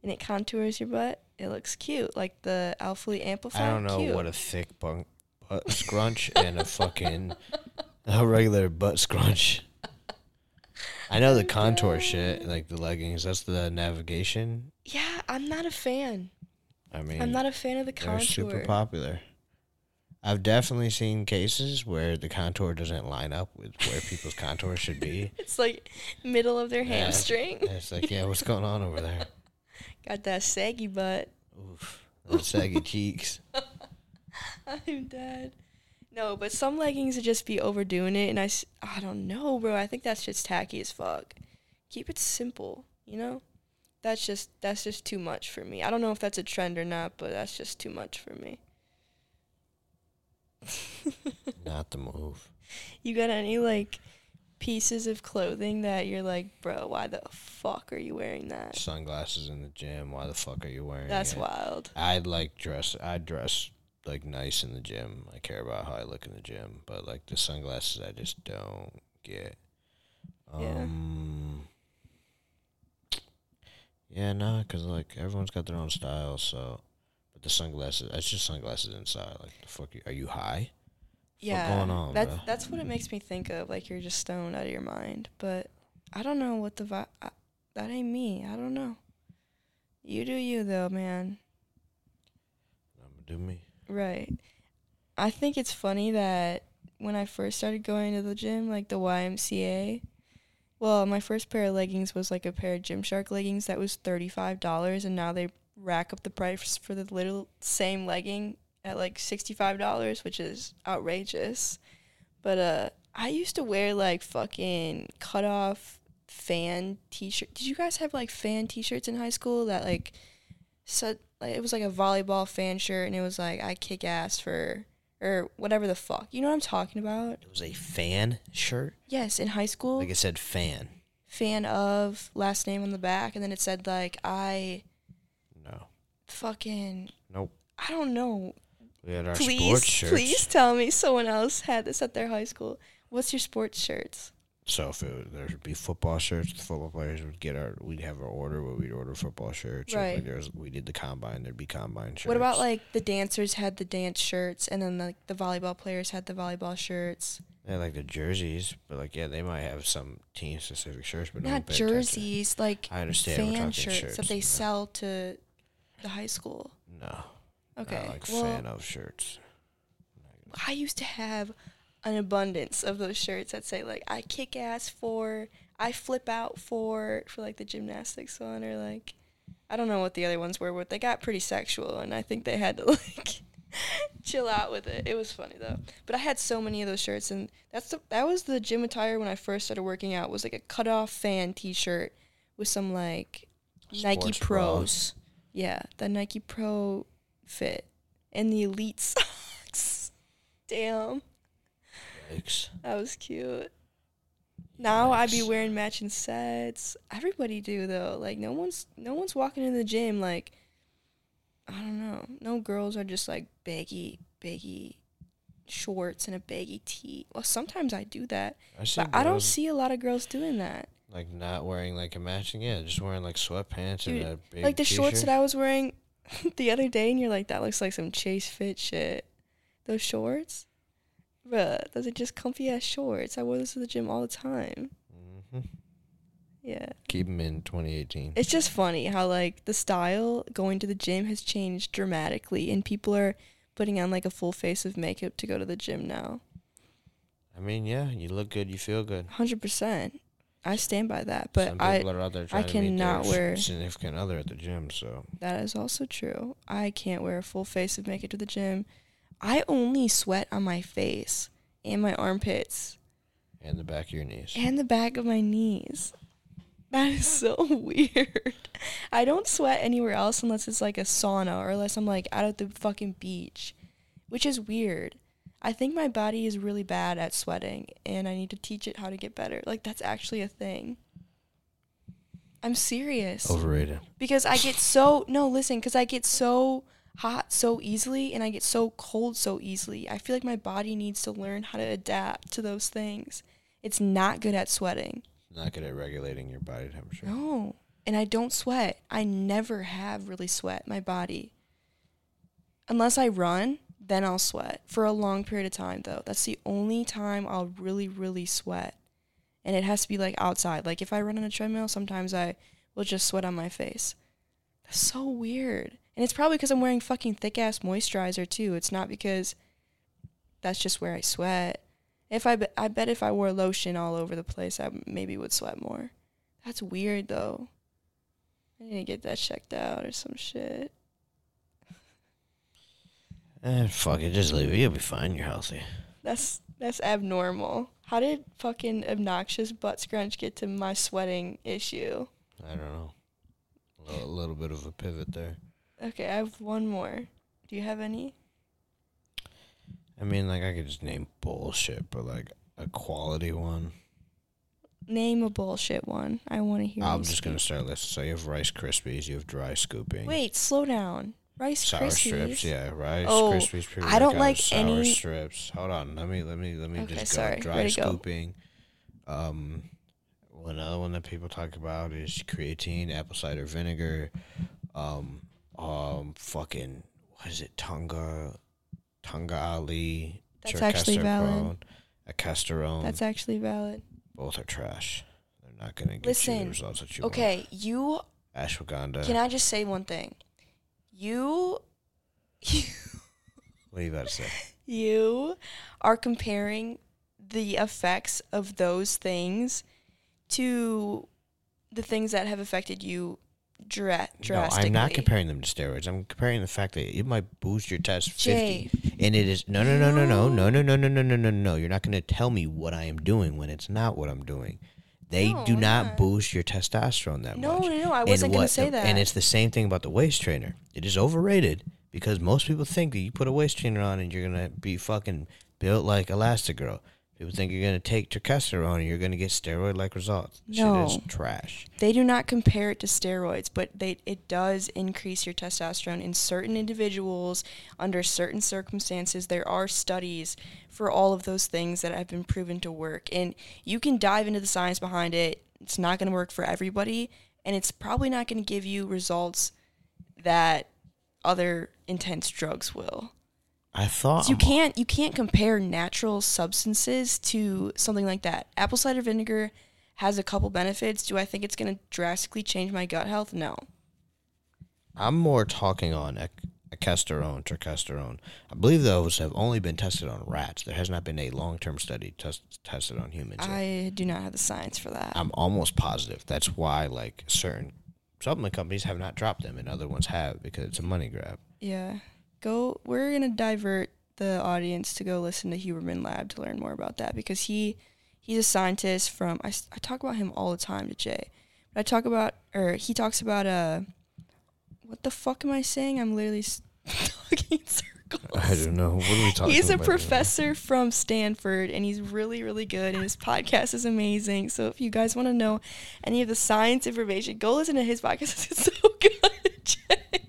and it contours your butt, it looks cute. Like the Alphalete Amplifier. I don't know cute. what a thick bunk, butt scrunch and a fucking <laughs> a regular butt scrunch. I know the contour <laughs> shit, like the leggings. That's the navigation. Yeah, I'm not a fan. I mean, I'm not a fan of the they're contour. super popular. I've definitely seen cases where the contour doesn't line up with where people's contour should be. <laughs> It's like middle of their Yeah. hamstring. It's like, yeah, what's going on over there? <laughs> Got that saggy butt. Oof, those saggy cheeks. <laughs> I'm dead. No, but some leggings would just be overdoing it, and I, I don't know, bro. I think that's just tacky as fuck. Keep it simple, you know. That's just that's just too much for me. I don't know if that's a trend or not, but that's just too much for me. <laughs> Not the move. You got any like pieces of clothing that you're like, bro, why the fuck are you wearing that? Sunglasses in the gym. Why the fuck are you wearing? That's it? wild. I'd like dress. I dress like nice in the gym. I care about how I look in the gym, but like the sunglasses, I just don't get. Yeah. Um. Yeah, nah, cause like everyone's got their own style. So, but the sunglasses, it's just sunglasses inside. Like the fuck, are you high? Yeah, going on, that's bro? that's what it makes me think of. Like you're just stoned out of your mind. But I don't know what the vi- I, that ain't me. I don't know. You do you though, man. I'm gonna do me. Right. I think it's funny that when I first started going to the gym, like the YMCA, well, my first pair of leggings was like a pair of Gymshark leggings that was $35 and now they rack up the price for the little same legging at like $65, which is outrageous. But uh I used to wear like fucking cut off fan t-shirt. Did you guys have like fan t-shirts in high school that like said like it was like a volleyball fan shirt and it was like I kick ass for or whatever the fuck. You know what I'm talking about? It was a fan shirt. Yes, in high school, Like it said fan. fan of last name on the back and then it said like I. fucking Nope. I don't know. We had our please sports shirts. please tell me someone else had this at their high school. What's your sports shirts? So if it, there would be football shirts, the football players would get our. We'd have our order where we'd order football shirts. Right. like, there was, we did the combine. There'd be combine shirts. What about like the dancers had the dance shirts and then like the volleyball players had the volleyball shirts? Yeah, like the jerseys, but like yeah, they might have some team specific shirts, but Not paid attention. jerseys, like I understand. fan shirts, shirts that they sell to the high school. No. Okay. Not like well, fan of shirts. I used to have an abundance of those shirts that say like I kick ass for, I flip out for for like the gymnastics one or like I don't know what the other ones were, but they got pretty sexual and I think they had to <laughs> like chill out with it. It was funny though. But I had so many of those shirts and that's the that was the gym attire when I first started working out was like a cut off fan t shirt with some like Nike Sports Pros. Yeah, the Nike Pro fit and the Elite <laughs> socks. Damn, Yikes. that was cute. Now I'd be wearing matching sets. Everybody do though. Like no one's no one's walking in the gym like I don't know. No girls are just like baggy baggy shorts and a baggy tee. Well, sometimes I do that, I but I don't see a lot of girls doing that. Like not wearing like a matching. Yeah, just wearing like sweatpants Dude, and a big like the shorts t-shirt. that I was wearing <laughs> the other day, and you're like, that looks like some Chase Fit shit. Those shorts, bruh, those are just comfy ass shorts. I wear those to the gym all the time. hmm Yeah, Keep them in 2018. it's just funny how like the style going to the gym has changed dramatically, and people are putting on like a full face of makeup to go to the gym now. I mean, yeah, you look good, you feel good. Hundred percent, I stand by that. But Some I are out there trying to meet cannot their wear- significant other at the gym. So That is also true. I can't wear a full face of makeup to the gym. I only sweat on my face and my armpits And the back of your knees. and the back of my knees. That is so <laughs> weird. I don't sweat anywhere else unless it's like a sauna or unless I'm like out at the fucking beach, which is weird. I think my body is really bad at sweating and I need to teach it how to get better. Like that's actually a thing. I'm serious. Overrated. Because I get so no, listen, because I get so hot so easily and I get so cold so easily. I feel like my body needs to learn how to adapt to those things. It's not good at sweating. Not good at regulating your body temperature. No. And I don't sweat. I never have really sweat my body. Unless I run, then I'll sweat for a long period of time though. That's the only time I'll really really sweat. And it has to be like outside. Like if I run on a treadmill, sometimes I will just sweat on my face. That's so weird. And it's probably because I'm wearing fucking thick ass moisturizer too. It's not because that's just where I sweat. If I, be- I bet if I wore lotion all over the place, I maybe would sweat more. That's weird though. I need to get that checked out or some shit. Eh, fuck it. Just leave it. You'll be fine. You're healthy. That's that's abnormal. How did fucking obnoxious butt scrunch get to my sweating issue? I don't know. A little, a little bit of a pivot there. Okay, I have one more. Do you have any? I mean, like, I could just name bullshit, but, like, a quality one. Name a bullshit one. I want to hear. I'm just going to start listing. So you have Rice Krispies, you have dry scooping. Wait, slow down. Rice Sour Krispies. strips, yeah, rice Oh, Krispies. I don't like sour any- strips. Hold on, let me let me let me Okay, just sorry. go. Dry Ready to go. scooping. Um, another one that people talk about is creatine, apple cider vinegar. Um, um, fucking what is it? Tonga, Tongkat Ali. That's actually valid. Ecdysterone. That's actually valid. both are trash. They're not gonna get you Listen, the results that you want. Okay, you Ashwagandha. can I just say one thing? You what are you about to say? you are comparing the effects of those things to the things that have affected you dra- No. I'm not comparing them to steroids. I'm comparing the fact that it might boost your test 50. And it is no no no no no no no no no no no no no. You're not going to tell me what I am doing when it's not what I'm doing. They No, do not boost your testosterone that no, much. no, no, I wasn't gonna what say the- that. And it's the same thing about the waist trainer. It is overrated because most people think that you put a waist trainer on and you're gonna be fucking built like Elastigirl. People think you're gonna take testosterone and you're gonna get steroid like results. No. Shit is trash. they do not compare it to steroids, but they it does increase your testosterone in certain individuals under certain circumstances. There are studies for all of those things that have been proven to work, and you can dive into the science behind it. It's not going to work for everybody, and it's probably not going to give you results that other intense drugs will. I thought So you I'm- can't you can't compare natural substances to something like that. Apple cider vinegar has a couple benefits. Do I think it's going to drastically change my gut health? No. I'm more talking on ec- ecdysterone, turkesterone. I believe those have only been tested on rats. There has not been a long-term study test- tested on humans. yet. I do not have the science for that. I'm almost positive. That's why, like, certain supplement companies have not dropped them, and other ones have because it's a money grab. yeah. Go we're going to divert the audience to go listen to Huberman Lab to learn more about that because he he's a scientist from I, I talk about him all the time to Jay. But I talk about or he talks about uh what the fuck am I saying? I'm literally <laughs> talking in circles. I don't know. What are we talking about? He's a professor from Stanford and he's really, really good and his podcast is amazing. So if you guys want to know any of the science information, go listen to his podcast. <laughs> It's so good. <laughs>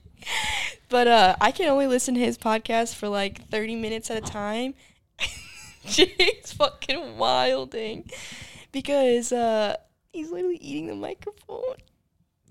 But uh, I can only listen to his podcast for like 30 minutes at a time. <laughs> Jay's fucking wilding because uh, he's literally eating the microphone.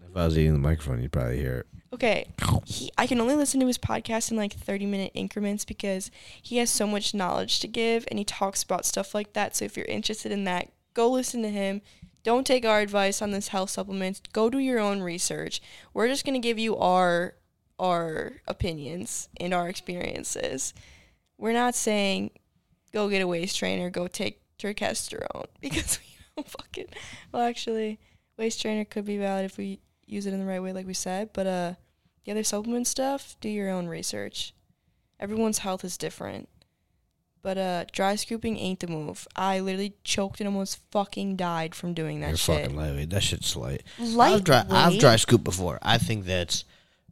If I was eating the microphone, you'd probably hear it. Okay, he, I can only listen to his podcast in like 30 minute increments because he has so much knowledge to give and he talks about stuff like that. So if you're interested in that, go listen to him. Don't take our advice on this health supplements. Go do your own research. We're just going to give you our our opinions and our experiences. We're not saying go get a waist trainer, go take testosterone <laughs> because we don't fucking well actually waist trainer could be valid if we use it in the right way like we said but uh the other supplement stuff do your own research Everyone's health is different. But uh, dry scooping ain't the move. I literally choked and almost fucking died from doing that You're shit. fucking lightweight. That shit's light. I've dry, I've dry scoop before. I think that's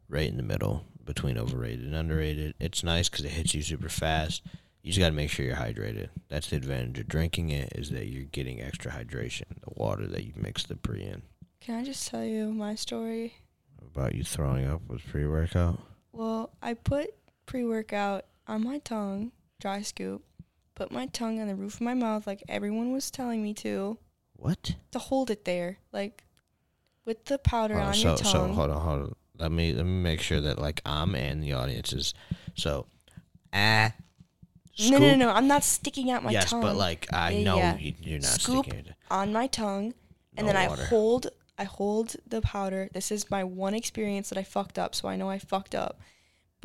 right in the middle between overrated and underrated. It's nice because it hits you super fast. You just got to make sure you're hydrated. That's the advantage of drinking it is that you're getting extra hydration. The water that you mix the pre in. Can I just tell you my story? About you throwing up with pre workout. Well, I put pre workout on my tongue, dry scoop, put my tongue on the roof of my mouth like everyone was telling me to, What? to hold it there, like with the powder on, so your so tongue. hold on hold on. Let me let me make sure that like I'm and the audience is so. Ah. no, no, no, no, I'm not sticking out my yes, tongue. but like I Yeah, know yeah. you, you're not Scoop sticking it. on my tongue, and No then water. I hold I hold the powder. This is my one experience that I fucked up, so I know I fucked up.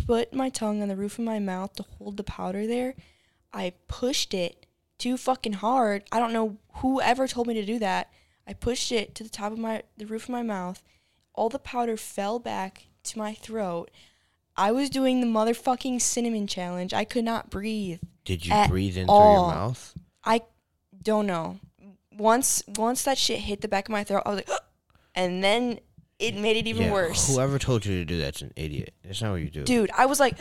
Put my tongue on the roof of my mouth to hold the powder there. I pushed it too fucking hard. I don't know whoever told me to do that. I pushed it to the top of my the roof of my mouth. All the powder fell back to my throat. I was doing the motherfucking cinnamon challenge. I could not breathe. Did you at breathe in through your mouth? I don't know. Once once that shit hit the back of my throat, I was like, <gasps> and then it made it even Yeah, worse. Whoever told you to do that's an idiot. That's not what you do. Dude, I was like,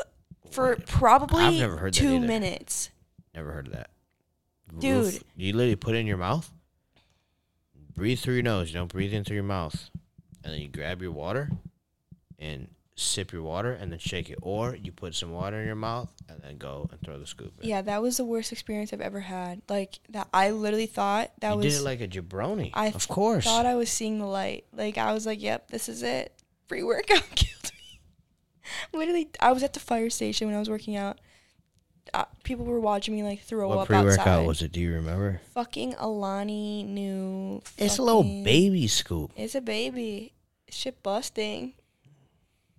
<gasps> for probably I've never heard two minutes. Never heard of that. Dude. you literally put it in your mouth. Breathe through your nose. You don't breathe in through your mouth, and then you grab your water, and sip your water, and then shake it. Or you put some water in your mouth, and then go and throw the scoop. In. Yeah, that was the worst experience I've ever had. Like that, I literally thought that was you was. did it like a jabroni. I of course. thought I was seeing the light. Like I was like, "Yep, this is it. Free workout <laughs> killed me." Literally, I was at the fire station when I was working out. Uh, people were watching me like throw what up pre workout outside. was it? Do you remember? Fucking Alani Nu. It's a little baby scoop. It's a baby. Shit busting.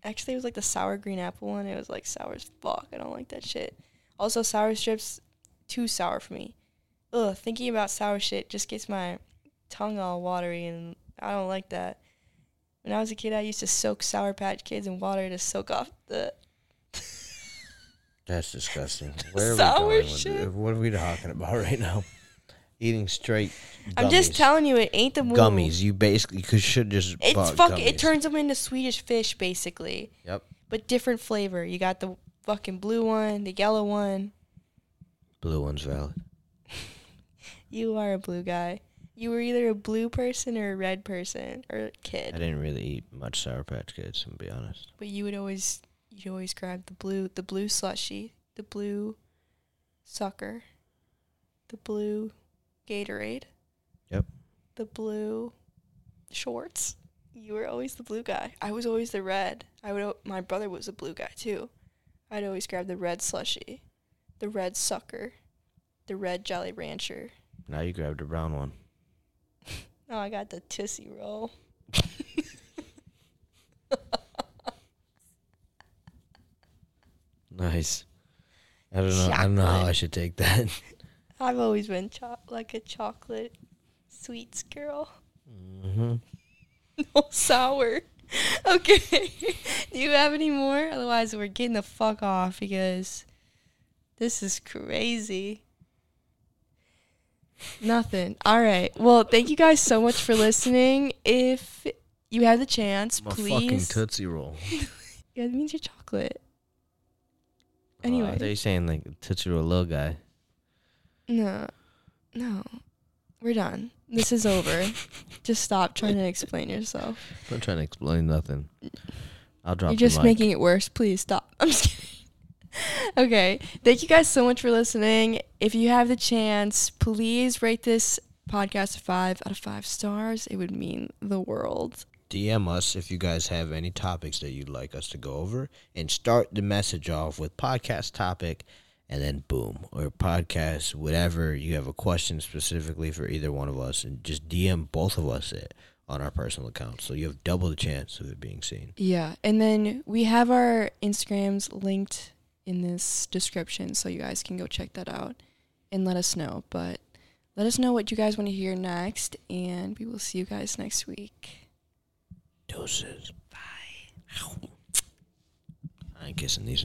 Actually, it was like the sour green apple one. It was like sour as fuck. I don't like that shit. Also, sour strips, too sour for me. Ugh, thinking about sour shit just gets my tongue all watery, and I don't like that. When I was a kid, I used to soak Sour Patch Kids in water to soak off the. That's disgusting. <laughs> Where are Sour we going shit. What are we talking about right now? Eating straight. I'm just telling you, it ain't the move. Gummies. You basically could should just. It's bought fuck. It turns them into Swedish fish, basically. Yep. but different flavor. You got the fucking blue one, the yellow one. Blue one's valid. <laughs> You are a blue guy. You were either a blue person or a red person or a kid. I didn't really eat much Sour Patch Kids, to be honest. But you would always you'd always grab the blue the blue slushy, the blue sucker, the blue Gatorade. Yep. The blue shorts. You were always the blue guy. I was always the red. I would. My brother was a blue guy too. I'd always grab the red slushy, the red sucker, the red Jolly Rancher. Now you grabbed a brown one. <laughs> Oh, I got the Tootsie Roll. <laughs> Nice. I don't know. I don't know how I should take that. <laughs> I've always been cho- like a chocolate sweets girl. hmm <laughs> No sour. <laughs> Okay. <laughs> Do you have any more? Otherwise, we're getting the fuck off because this is crazy. Nothing. All right. Well, thank you guys so much for listening. If you have the chance, I'm a fucking please. Tootsie Roll. yeah, that means you're chocolate. I Anyway. thought you were saying like Tootsie Roll little guy. No, no, we're done. This is over. <laughs> Just stop trying to explain yourself. I'm not trying to explain nothing. I'll drop You're just making it worse. Please stop. <laughs> I'm just kidding. okay. Thank you guys so much for listening. If you have the chance, please rate this podcast five out of five stars. It would mean the world. DM us if you guys have any topics that you'd like us to go over and start the message off with podcast topic and then boom or podcast whatever you have a question specifically for either one of us and just DM both of us it on our personal accounts so you have double the chance of it being seen. Yeah. And then we have our Instagrams linked in this description so you guys can go check that out and let us know. But let us know what you guys want to hear next, and we will see you guys next week. Doses. Bye. I ain't kissing these.